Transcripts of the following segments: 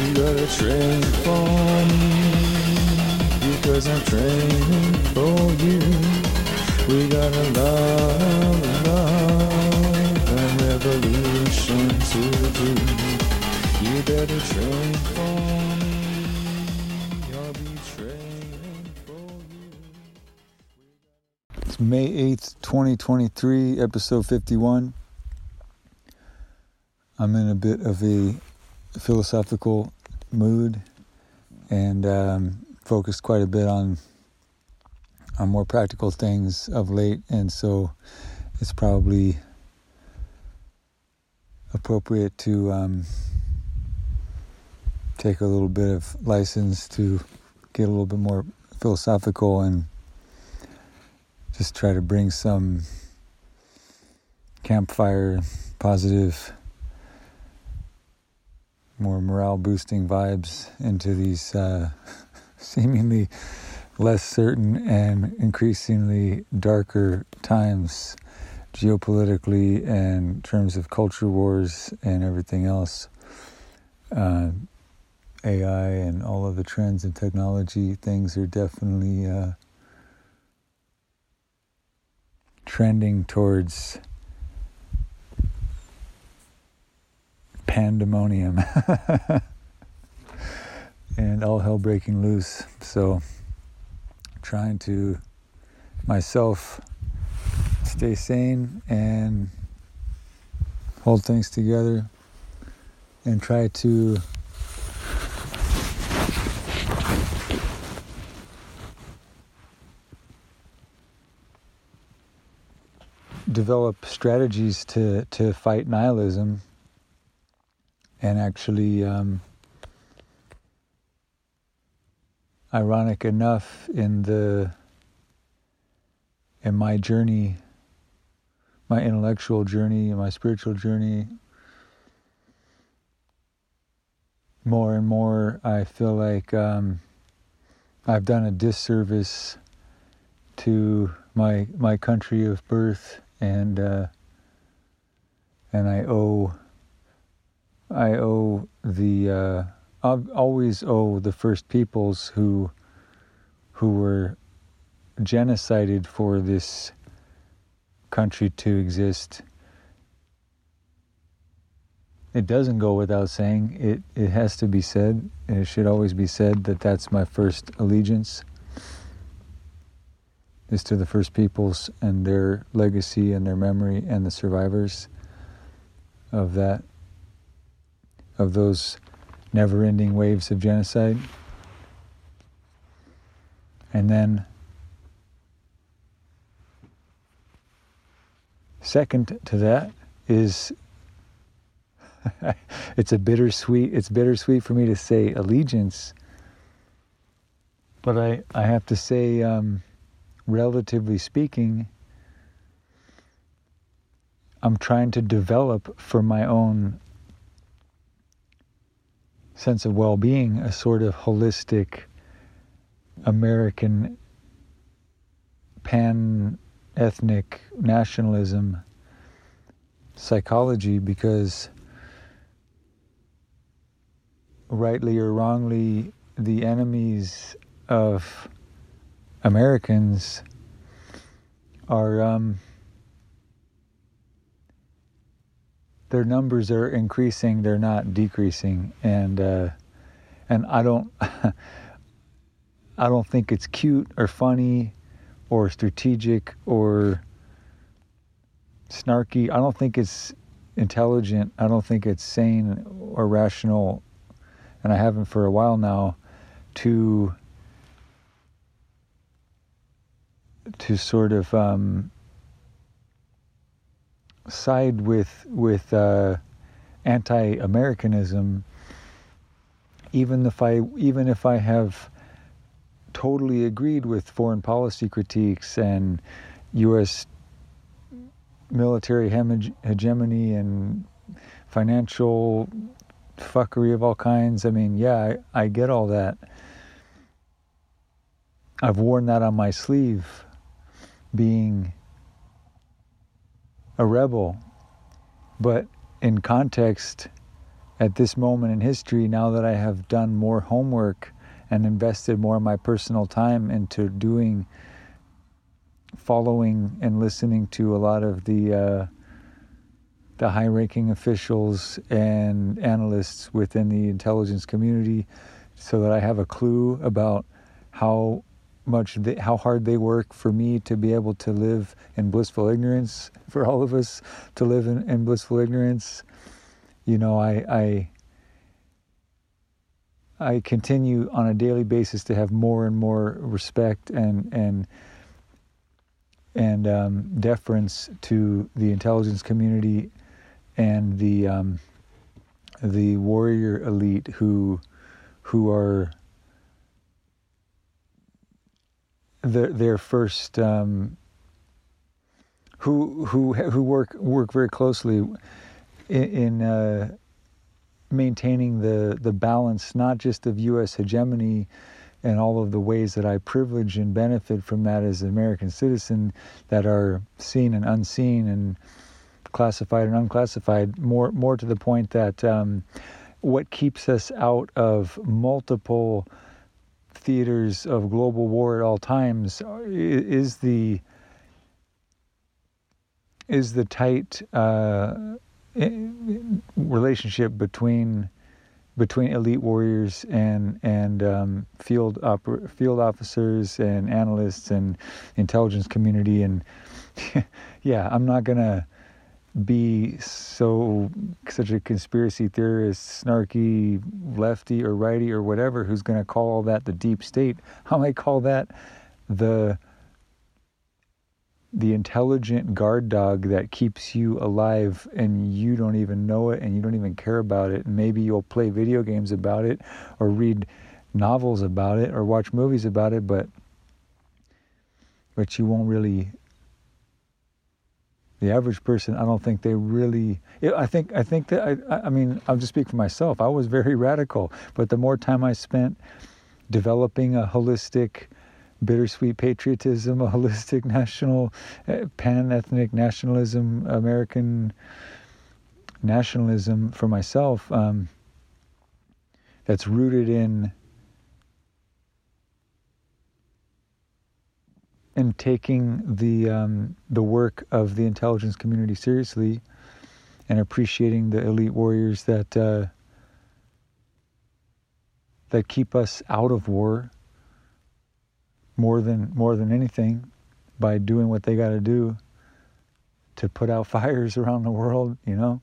You gotta train for me because I'm training for you. We got a love, love, and revolution to do. You better train for me. I'll be training for you. It's May 8th, 2023, episode 51. I'm in a bit of a philosophical mood and um, focused quite a bit on on more practical things of late. And so it's probably appropriate to um, take a little bit of license to get a little bit more philosophical and just try to bring some campfire positive more morale boosting vibes into these uh, seemingly less certain and increasingly darker times geopolitically and in terms of culture wars and everything else. Uh, AI and all of the trends in technology things are definitely uh, trending towards pandemonium and all hell breaking loose. So, trying to myself stay sane and hold things together and try to develop strategies to, to fight nihilism and actually um, ironic enough in the in my journey my intellectual journey my spiritual journey more and more i feel like um, i've done a disservice to my my country of birth and uh, and i owe I owe the uh, I always owe the first peoples who who were genocided for this country to exist. It doesn't go without saying. It it has to be said. And it should always be said that that's my first allegiance. Is to the first peoples and their legacy and their memory and the survivors of that of those never ending waves of genocide. And then, second to that is it's a bittersweet it's bittersweet for me to say allegiance but i i have to say um, relatively speaking i'm trying to develop for my own sense of well being, a sort of holistic American pan ethnic nationalism psychology because rightly or wrongly the enemies of Americans are um, their numbers are increasing, they're not decreasing, and uh, and I don't I don't think it's cute or funny or strategic or snarky. I don't think it's intelligent. I don't think it's sane or rational, and I haven't for a while now to to sort of um, side with with uh, anti-Americanism even if I even if I have totally agreed with foreign policy critiques and U.S. military hegemony and financial fuckery of all kinds. I mean, yeah, I, I get all that. I've worn that on my sleeve, being a rebel. But in context, at this moment in history, now that I have done more homework and invested more of my personal time into doing, following, and listening to a lot of the uh, the high-ranking officials and analysts within the intelligence community, so that I have a clue about how much they, how hard they work for me to be able to live in blissful ignorance for all of us to live in, in blissful ignorance. You know I, I I continue on a daily basis to have more and more respect and and and um, deference to the intelligence community and the um, the warrior elite who who are their their first um, who who who work work very closely in, in uh, maintaining the the balance not just of U.S. hegemony and all of the ways that I privilege and benefit from that as an American citizen that are seen and unseen and classified and unclassified. More more to the point that um, what keeps us out of multiple theaters of global war at all times is the is the tight uh, relationship between between elite warriors and and um, field oper- field officers and analysts and intelligence community and yeah, I'm not gonna be so such a conspiracy theorist, snarky lefty or righty or whatever who's going to call all that the deep state. How might call that the the intelligent guard dog that keeps you alive and you don't even know it and you don't even care about it maybe you'll play video games about it or read novels about it or watch movies about it but but you won't really the average person, I don't think they really. I think I think that I, I mean I'll just speak for myself. I was very radical, but the more time I spent developing a holistic, bittersweet patriotism, a holistic national, uh, pan-ethnic nationalism, American nationalism for myself, um, that's rooted in and taking the um, the work of the intelligence community seriously and appreciating the elite warriors that uh, that keep us out of war more than more than anything by doing what they got to do to put out fires around the world, you know.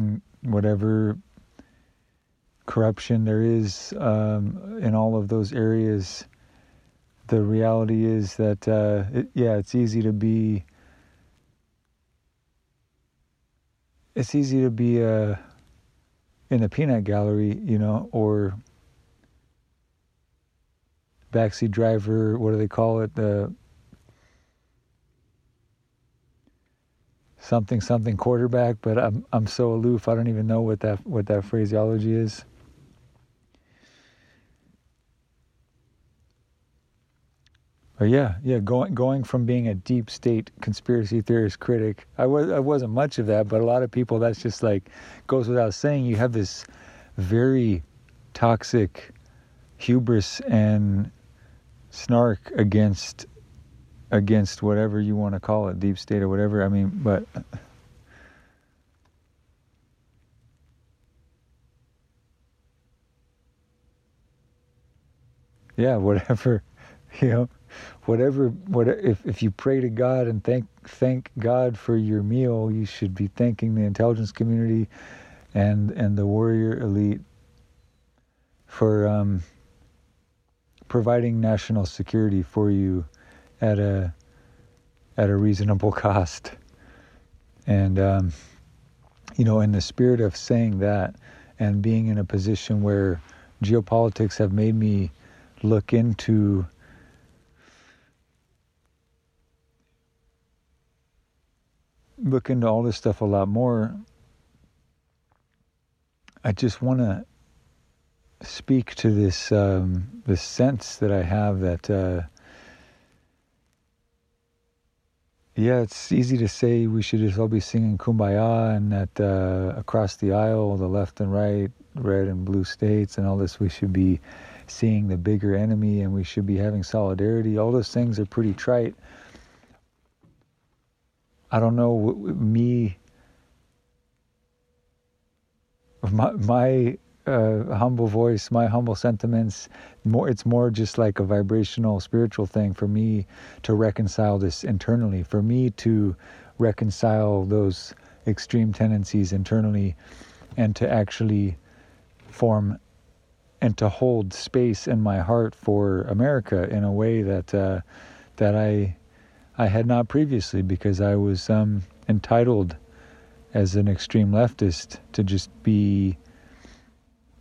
Mm whatever corruption there is um, in all of those areas, the reality is that, uh, it, yeah, it's easy to be. It's easy to be uh, in the peanut gallery, you know, or backseat driver. What do they call it? The something something quarterback, but I'm I'm so aloof. I don't even know what that what that phraseology is. But yeah, yeah, going going from being a deep state conspiracy theorist critic, I was I wasn't much of that, but a lot of people that's just like goes without saying. You have this very toxic hubris and snark against against whatever you want to call it, deep state or whatever. I mean, but yeah, whatever, you know, whatever, what if if you pray to God and thank thank God for your meal, you should be thanking the intelligence community and and the warrior elite for um, providing national security for you at a at a reasonable cost. And, um, you know, in the spirit of saying that and being in a position where geopolitics have made me look into look into all this stuff a lot more i just want to speak to this um, this sense that i have that uh, yeah, it's easy to say we should just all be singing Kumbaya and that uh, across the aisle, the left and right, red and blue states, and all this, we should be seeing the bigger enemy and we should be having solidarity. All those things are pretty trite. I don't know, me, my, my uh, humble voice, my humble sentiments. More, it's more just like a vibrational, spiritual thing for me to reconcile this internally. For me to reconcile those extreme tendencies internally, and to actually form and to hold space in my heart for America in a way that uh, that I I had not previously because I was um, entitled as an extreme leftist to just be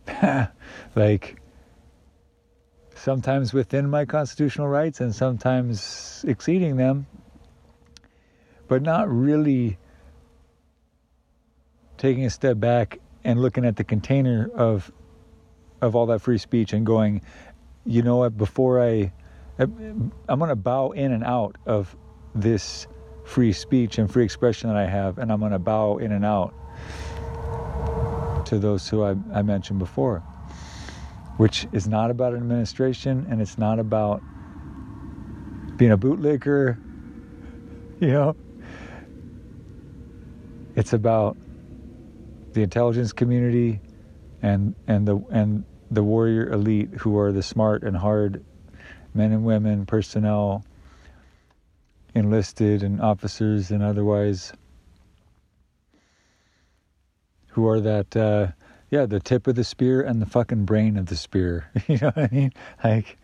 like sometimes within my constitutional rights and sometimes exceeding them, but not really taking a step back and looking at the container of of all that free speech and going, you know what, before I uh, I'm going to bow in and out of this free speech and free expression that I have, and I'm going to bow in and out to those who I, I mentioned before, which is not about administration and it's not about being a bootlicker, you know. It's about the intelligence community and and the and the warrior elite who are the smart and hard men and women, personnel, enlisted and officers and otherwise who are that uh, yeah the tip of the spear and the fucking brain of the spear. You know what i mean? Like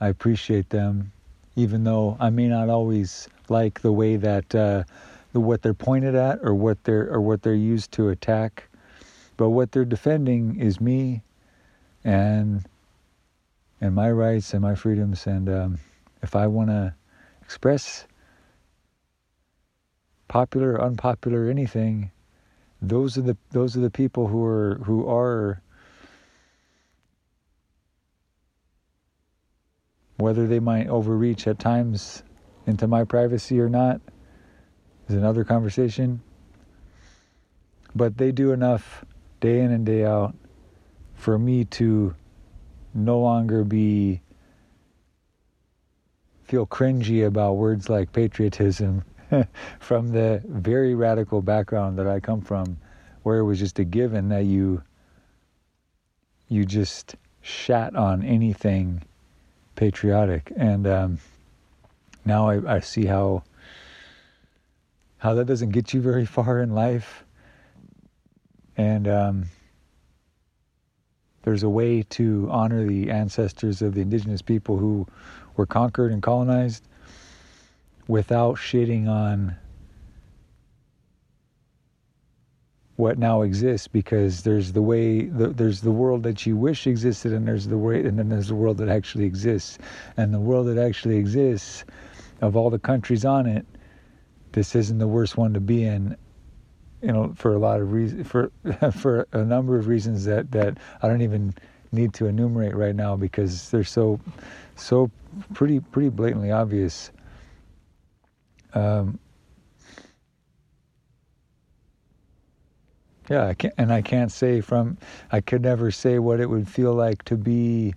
i appreciate them even though i may not always like the way that uh, the, what they're pointed at or what they're or what they're used to attack. But what they're defending is me and and my rights and my freedoms. And um, if i want to express popular, unpopular, anything, those are the those are the people who are who are whether they might overreach at times into my privacy or not is another conversation. But they do enough day in and day out for me to no longer be feel cringy about words like patriotism from the very radical background that I come from, where it was just a given that you you just shat on anything patriotic, and um, now I, I see how how that doesn't get you very far in life, and um, there's a way to honor the ancestors of the indigenous people who were conquered and colonized without shitting on what now exists because there's the way the, there's the world that you wish existed and there's the way and then there's the world that actually exists. And the world that actually exists of all the countries on it this isn't the worst one to be in you know for a lot of reasons for for a number of reasons that that I don't even need to enumerate right now because they're so so pretty pretty blatantly obvious um, yeah, I can't, and I can't say from, I could never say what it would feel like to be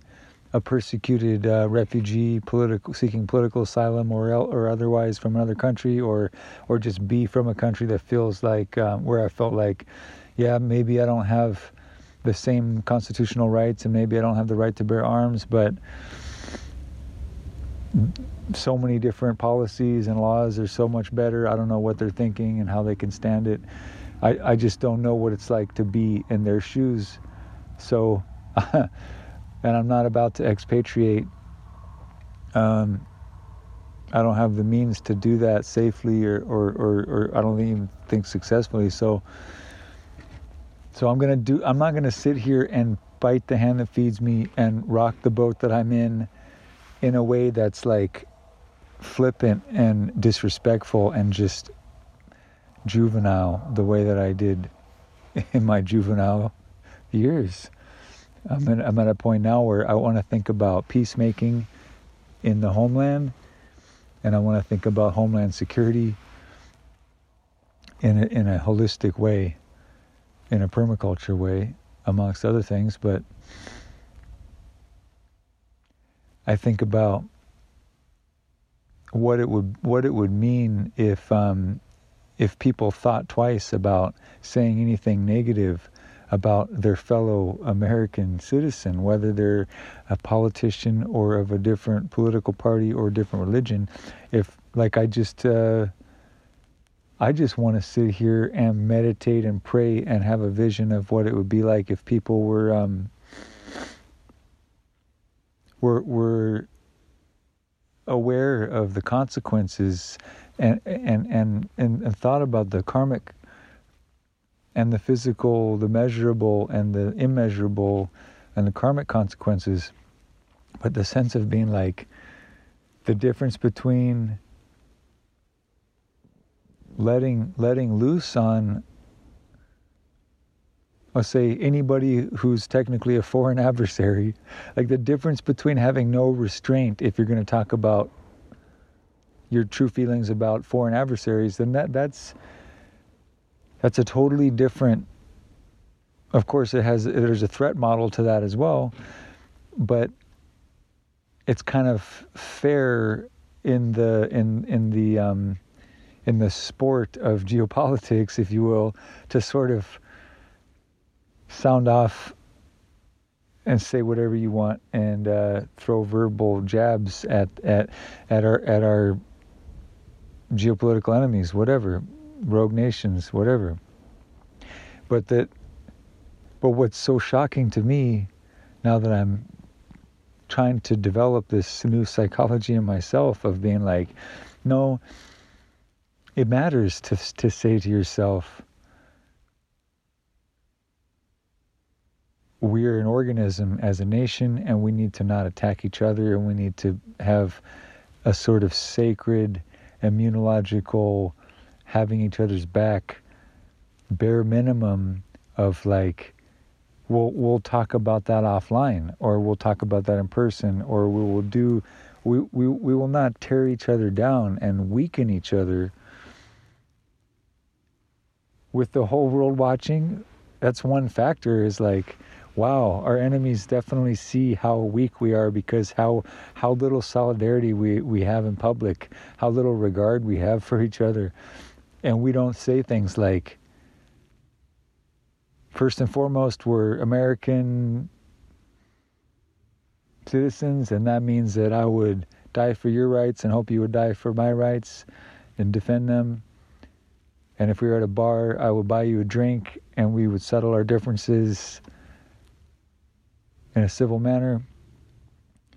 a persecuted uh, refugee, political, seeking political asylum or or otherwise from another country, or or just be from a country that feels like um, where I felt like, yeah, maybe I don't have the same constitutional rights, and maybe I don't have the right to bear arms, but so many different policies and laws are so much better. I don't know what they're thinking and how they can stand it. I, I just don't know what it's like to be in their shoes. So, and I'm not about to expatriate Um, I don't have the means to do that safely or, or, or, or I don't even think successfully. So, so I'm gonna do. I'm not gonna sit here and bite the hand that feeds me and rock the boat that I'm in, in a way that's like flippant and disrespectful and just juvenile the way that I did in my juvenile years. I'm at, I'm at a point now where I want to think about peacemaking in the homeland and I want to think about homeland security in a, in a holistic way, in a permaculture way, amongst other things. But I think about what it would what it would mean if um, if people thought twice about saying anything negative about their fellow American citizen, whether they're a politician or of a different political party or different religion. If, like, I just, uh, I just want to sit here and meditate and pray and have a vision of what it would be like if people were, um, were, were aware of the consequences and, and, and, and, and thought about the karmic and the physical, the measurable, and the immeasurable, and the karmic consequences, but the sense of being like the difference between letting letting loose on I'll say anybody who's technically a foreign adversary, like the difference between having no restraint if you're going to talk about your true feelings about foreign adversaries, then that that's that's a totally different of course it has there's a threat model to that as well but it's kind of fair in the in in the um, in the sport of geopolitics if you will to sort of sound off and say whatever you want and uh, throw verbal jabs at at at our at our geopolitical enemies whatever rogue nations, whatever. But that, but what's so shocking to me, now that I'm trying to develop this new psychology in myself of being like, no, it matters to to say to yourself, we're an organism as a nation, and we need to not attack each other, and we need to have a sort of sacred immunological having each other's back bare minimum of like we'll we'll talk about that offline or we'll talk about that in person or we will do we, we, we will not tear each other down and weaken each other with the whole world watching. That's one factor is like wow our enemies definitely see how weak we are because how how little solidarity we we have in public how little regard we have for each other and we don't say things like, first and foremost, we're American citizens, and that means that I would die for your rights and hope you would die for my rights and defend them. And if we were at a bar, I would buy you a drink and we would settle our differences in a civil manner.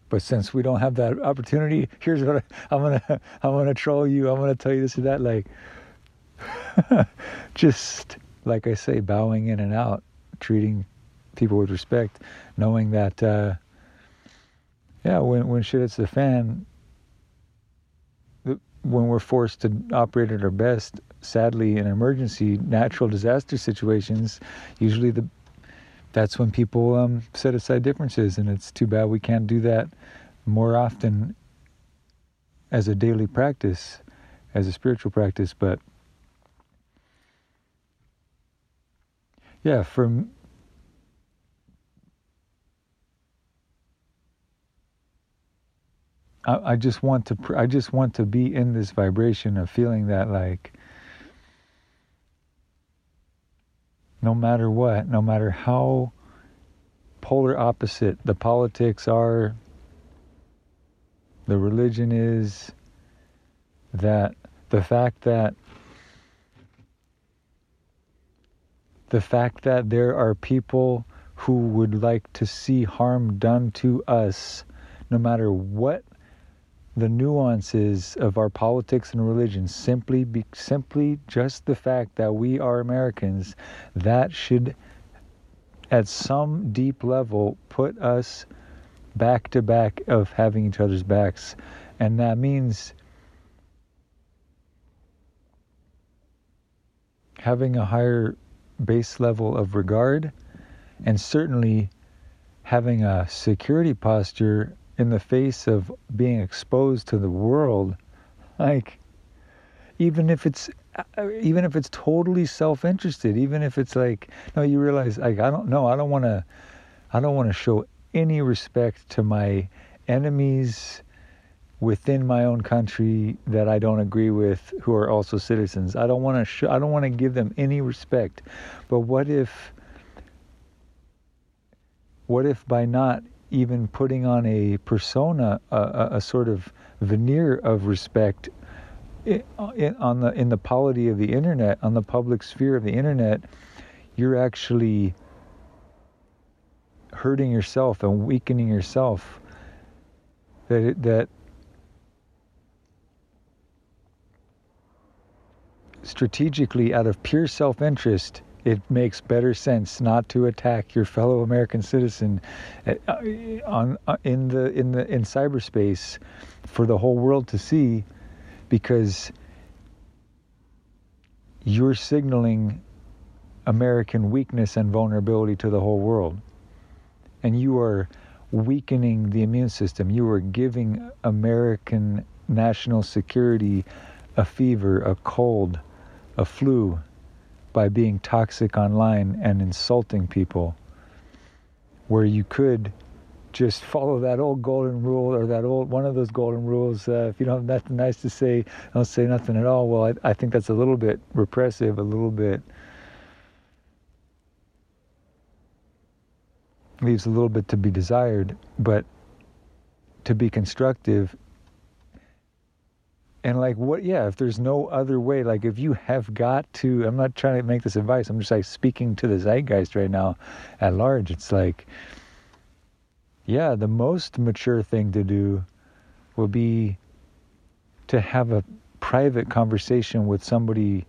But since we don't have that opportunity, here's what I, am gonna I'm gonna troll you. I'm gonna tell you this or that. Like, just like I say, bowing in and out, treating people with respect, knowing that, uh, yeah, when when shit hits the fan, when we're forced to operate at our best, sadly, in emergency, natural disaster situations, usually the that's when people um, set aside differences, and it's too bad we can't do that more often as a daily practice, as a spiritual practice, but yeah, from I, I just want to I just want to be in this vibration of feeling that like no matter what, no matter how polar opposite the politics are, the religion is, that the fact that the fact that there are people who would like to see harm done to us, no matter what the nuances of our politics and religion simply be, simply just the fact that we are Americans that should at some deep level put us back to back of having each other's backs. And that means having a higher base level of regard and certainly having a security posture in the face of being exposed to the world like even if it's uh, even if it's totally self-interested even if it's like no you realize like I don't know I don't want to I don't want to show any respect to my enemies within my own country that I don't agree with who are also citizens. I don't want to sh- I don't want to give them any respect. But what if what if by not even putting on a persona, a, a sort of veneer of respect on the in the polity of the internet, on the public sphere of the internet, you're actually hurting yourself and weakening yourself. That that strategically, out of pure self-interest, it makes better sense not to attack your fellow American citizen uh, on uh, in the in the in cyberspace for the whole world to see because you're signaling American weakness and vulnerability to the whole world. And you are weakening the immune system. You are giving American national security a fever, a cold, a flu, by being toxic online and insulting people, where you could just follow that old golden rule or that old one of those golden rules. Uh, if you don't have nothing nice to say, don't say nothing at all. Well, I, I think that's a little bit repressive, a little bit leaves a little bit to be desired, but to be constructive and like what yeah if there's no other way like if you have got to i'm not trying to make this advice i'm just like speaking to the zeitgeist right now at large. It's like yeah the most mature thing to do will be to have a private conversation with somebody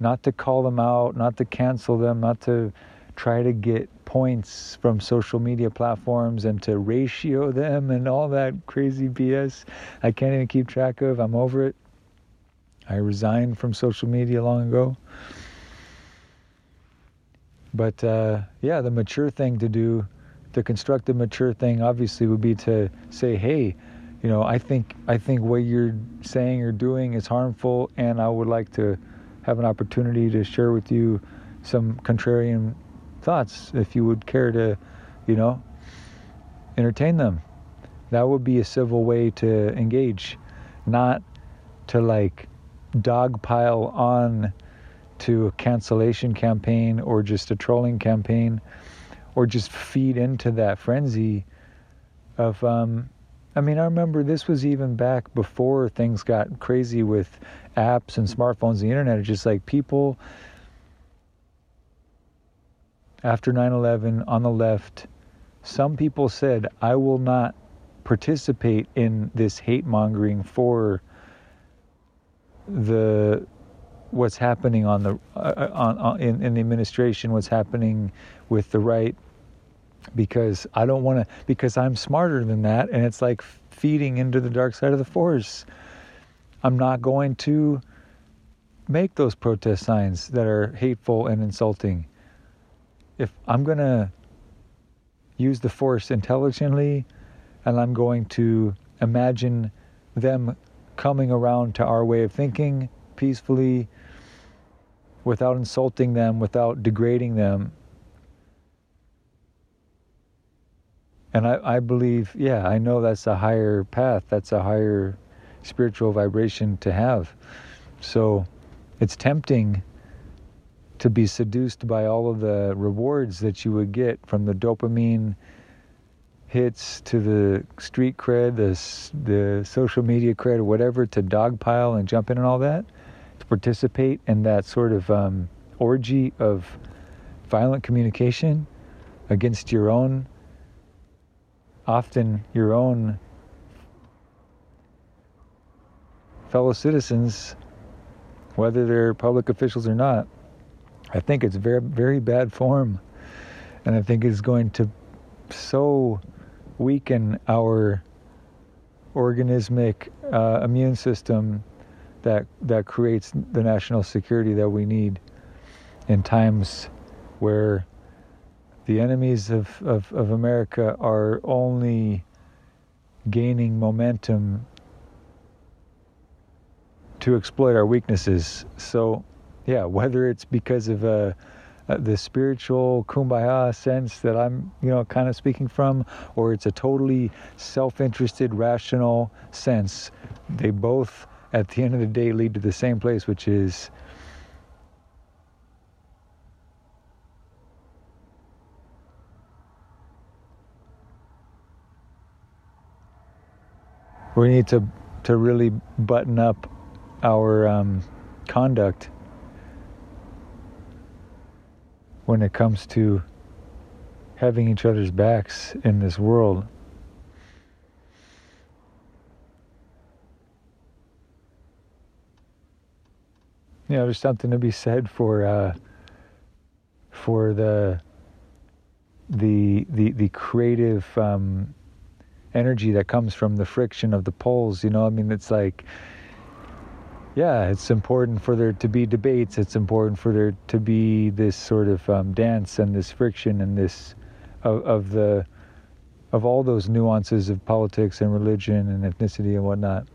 not to call them out not to cancel them not to try to get points from social media platforms and to ratio them and all that crazy BS I can't even keep track of. I'm over it. I resigned from social media long ago. But uh, yeah, the mature thing to do, the constructive mature thing, obviously would be to say, "Hey, you know, I think I think what you're saying or doing is harmful, and I would like to have an opportunity to share with you some contrarian thoughts if you would care to, you know, entertain them. That would be a civil way to engage, not to like dogpile on to a cancellation campaign or just a trolling campaign or just feed into that frenzy of um I mean I remember this was even back before things got crazy with apps and smartphones and the internet it's just like people after 9 11 on the left, some people said, I will not participate in this hate mongering for the what's happening on the uh, uh, on, on in, in the administration what's happening with the right because I don't want to because I'm smarter than that and it's like feeding into the dark side of the force I'm not going to make those protest signs that are hateful and insulting if I'm going to use the force intelligently and I'm going to imagine them coming around to our way of thinking peacefully without insulting them, without degrading them. And I, I believe, yeah, I know that's a higher path, that's a higher spiritual vibration to have. So it's tempting to be seduced by all of the rewards that you would get from the dopamine hits to the street cred, the the social media cred, or whatever, to dogpile and jump in and all that, to participate in that sort of um, orgy of violent communication against your own, often your own fellow citizens, whether they're public officials or not. I think it's very, very bad form. And I think it's going to so weaken our organismic uh, immune system that that creates the national security that we need in times where the enemies of, of, of America are only gaining momentum to exploit our weaknesses. So, yeah, whether it's because of uh, uh, the spiritual kumbaya sense that I'm, you know, kind of speaking from, or it's a totally self-interested, rational sense, they both, at the end of the day, lead to the same place, which is we need to to really button up our um, conduct when it comes to having each other's backs in this world. You know, there's something to be said for uh, for the the the the creative um, energy that comes from the friction of the poles. You know, I mean, it's like, yeah, it's important for there to be debates. It's important for there to be this sort of um, dance and this friction and this of, of the of all those nuances of politics and religion and ethnicity and whatnot.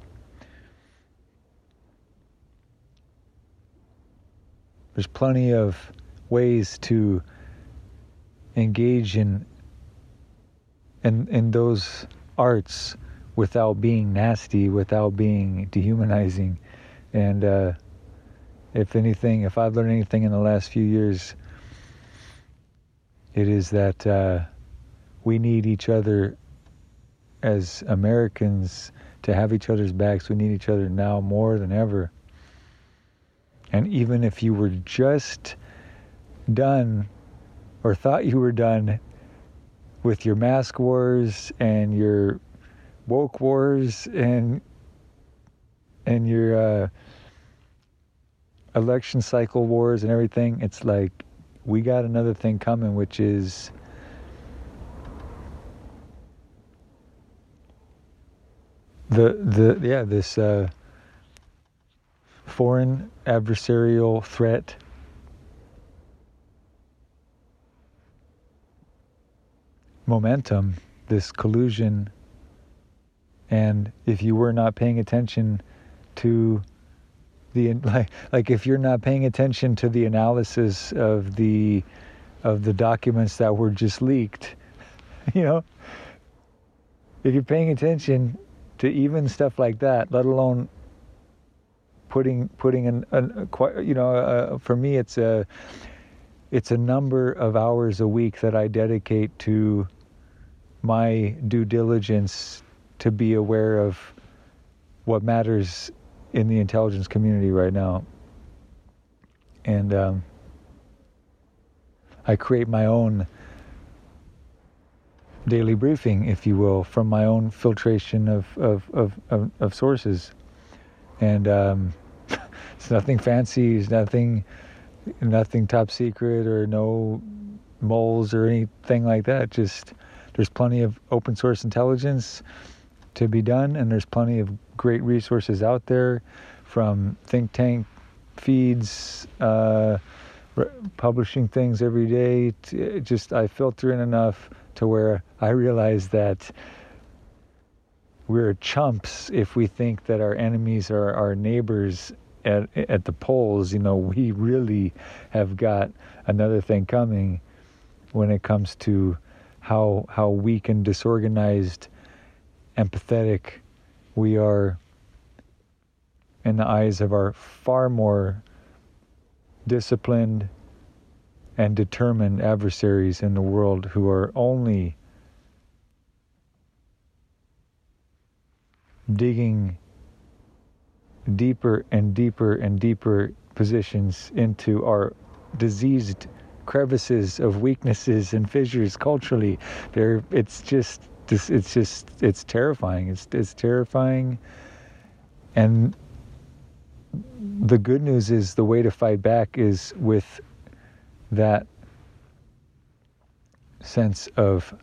There's plenty of ways to engage in in in those arts without being nasty, without being dehumanizing. And uh, if anything, if I've learned anything in the last few years, it is that uh, we need each other as Americans to have each other's backs. We need each other now more than ever. And even if you were just done or thought you were done with your mask wars and your woke wars and and your uh, election cycle wars and everything. It's like we got another thing coming, which is the the yeah this uh, foreign adversarial threat momentum, this collusion, and if you were not paying attention to the like, like if you're not paying attention to the analysis of the of the documents that were just leaked, you know, if you're paying attention to even stuff like that, let alone putting putting an, an you know uh, for me it's a it's a number of hours a week that I dedicate to my due diligence to be aware of what matters in the intelligence community right now. And um, I create my own daily briefing, if you will, from my own filtration of, of, of, of, of sources. And um, it's nothing fancy, it's nothing, nothing top secret or no moles or anything like that. Just there's plenty of open source intelligence to be done, and there's plenty of great resources out there from think tank feeds, uh, re- publishing things every day. To, just I filter in enough to where I realize that we're chumps if we think that our enemies are our neighbors at at the polls. You know, we really have got another thing coming when it comes to how how weak and disorganized, empathetic we are in the eyes of our far more disciplined and determined adversaries in the world who are only digging deeper and deeper and deeper positions into our diseased crevices of weaknesses and fissures culturally. There, it's just, it's just, it's terrifying. It's it's terrifying, and the good news is the way to fight back is with that sense of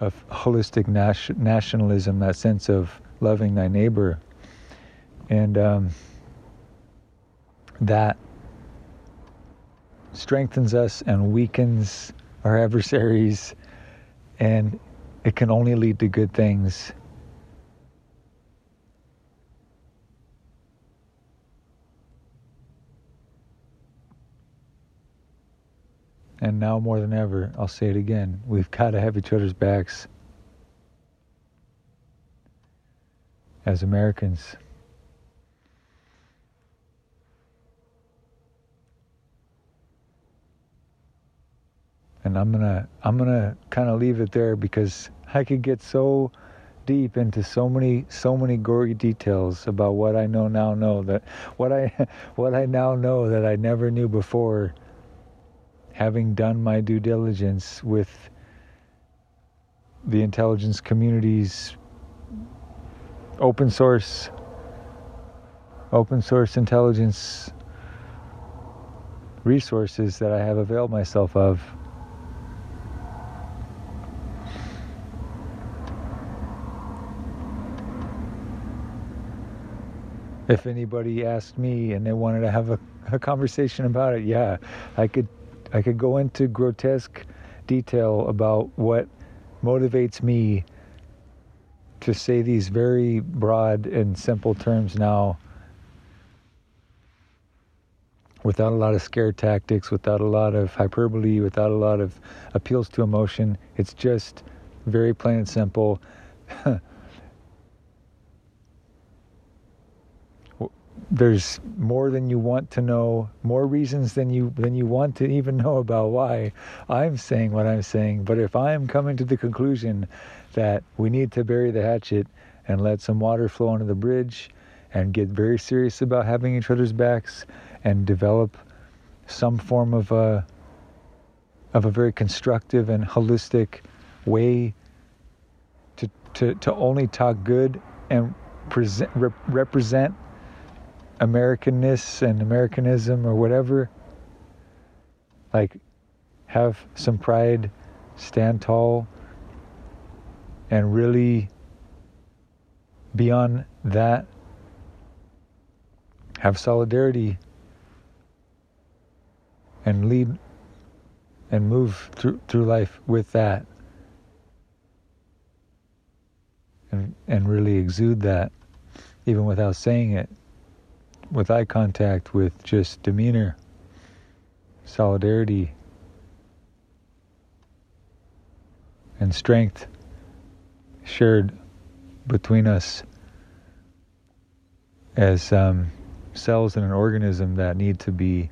of holistic nationalism, that sense of loving thy neighbor, and um, that strengthens us and weakens our adversaries, and it can only lead to good things. And now more than ever, I'll say it again, we've got to have each other's backs as Americans. And I'm to I'm to kind of leave it there because I could get so deep into so many so many gory details about what I know now know that what I what I now know that I never knew before having done my due diligence with the intelligence community's open source open source intelligence resources that I have availed myself of. If anybody asked me and they wanted to have a, a conversation about it, yeah, I could I could go into grotesque detail about what motivates me to say these very broad and simple terms now without a lot of scare tactics, without a lot of hyperbole, without a lot of appeals to emotion. It's just very plain and simple. there's more than you want to know, more reasons than you than you want to even know about why I'm saying what I'm saying. But if I'm coming to the conclusion that we need to bury the hatchet and let some water flow under the bridge and get very serious about having each other's backs and develop some form of a of a very constructive and holistic way to to to only talk good and present rep, represent Americanness and Americanism or whatever. Like, have some pride, stand tall, and really beyond that, have solidarity and lead and move through through life with that and and really exude that even without saying it with eye contact, with just demeanor, solidarity, and strength shared between us as um, cells in an organism that need to be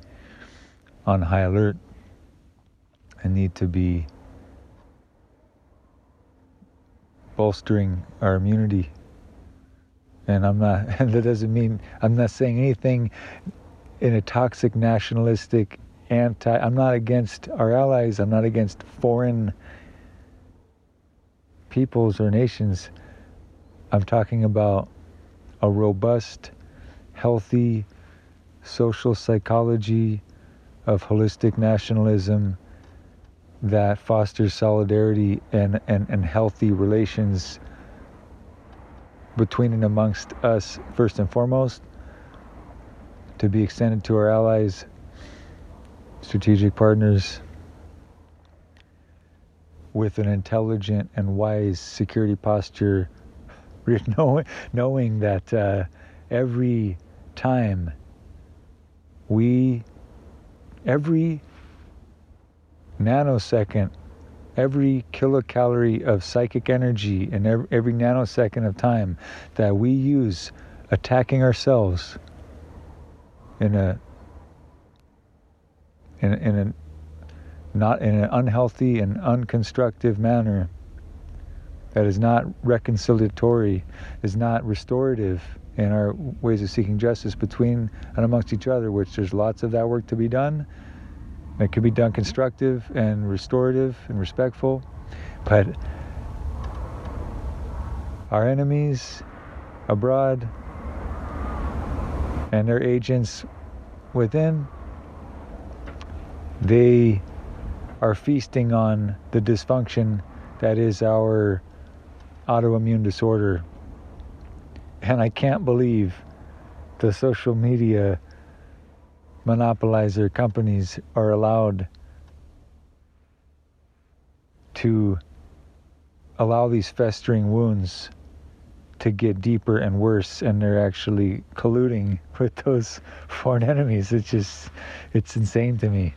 on high alert and need to be bolstering our immunity and I'm not. And that doesn't mean I'm not saying anything in a toxic, nationalistic, anti. I'm not against our allies. I'm not against foreign peoples or nations. I'm talking about a robust, healthy social psychology of holistic nationalism that fosters solidarity and, and, and healthy relations between and amongst us first and foremost, to be extended to our allies, strategic partners, with an intelligent and wise security posture, knowing, knowing that uh, every time we, every nanosecond every kilocalorie of psychic energy and every, nanosecond of time that we use attacking ourselves in a in, in a not in an unhealthy and unconstructive manner that is not reconciliatory, is not restorative in our ways of seeking justice between and amongst each other, which there's lots of that work to be done. It could be done constructive and restorative and respectful, but our enemies abroad and their agents within, they are feasting on the dysfunction that is our autoimmune disorder. And I can't believe the social media monopolizer companies are allowed to allow these festering wounds to get deeper and worse and they're actually colluding with those foreign enemies. It's just it's insane to me.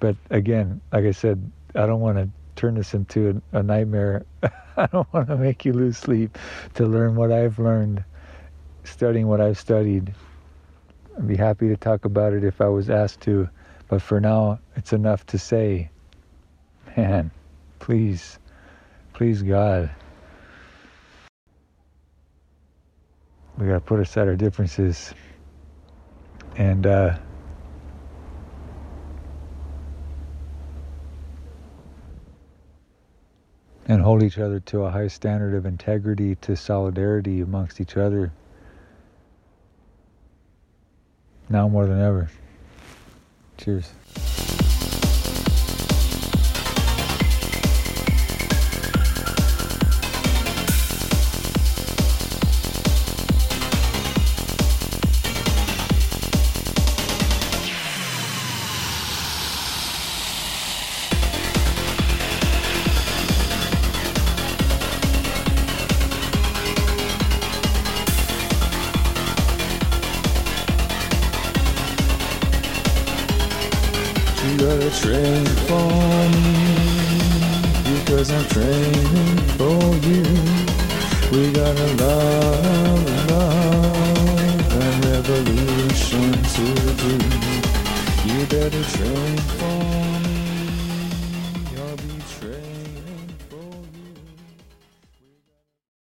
But again like i said i don't want to turn this into a, a nightmare. I don't want to make you lose sleep to learn what i've learned studying what i've studied i'd be happy to talk about it if i was asked to but for now it's enough to say man please please god. We got to put aside our differences. And uh, and hold each other to a high standard of integrity to solidarity amongst each other now more than ever. Cheers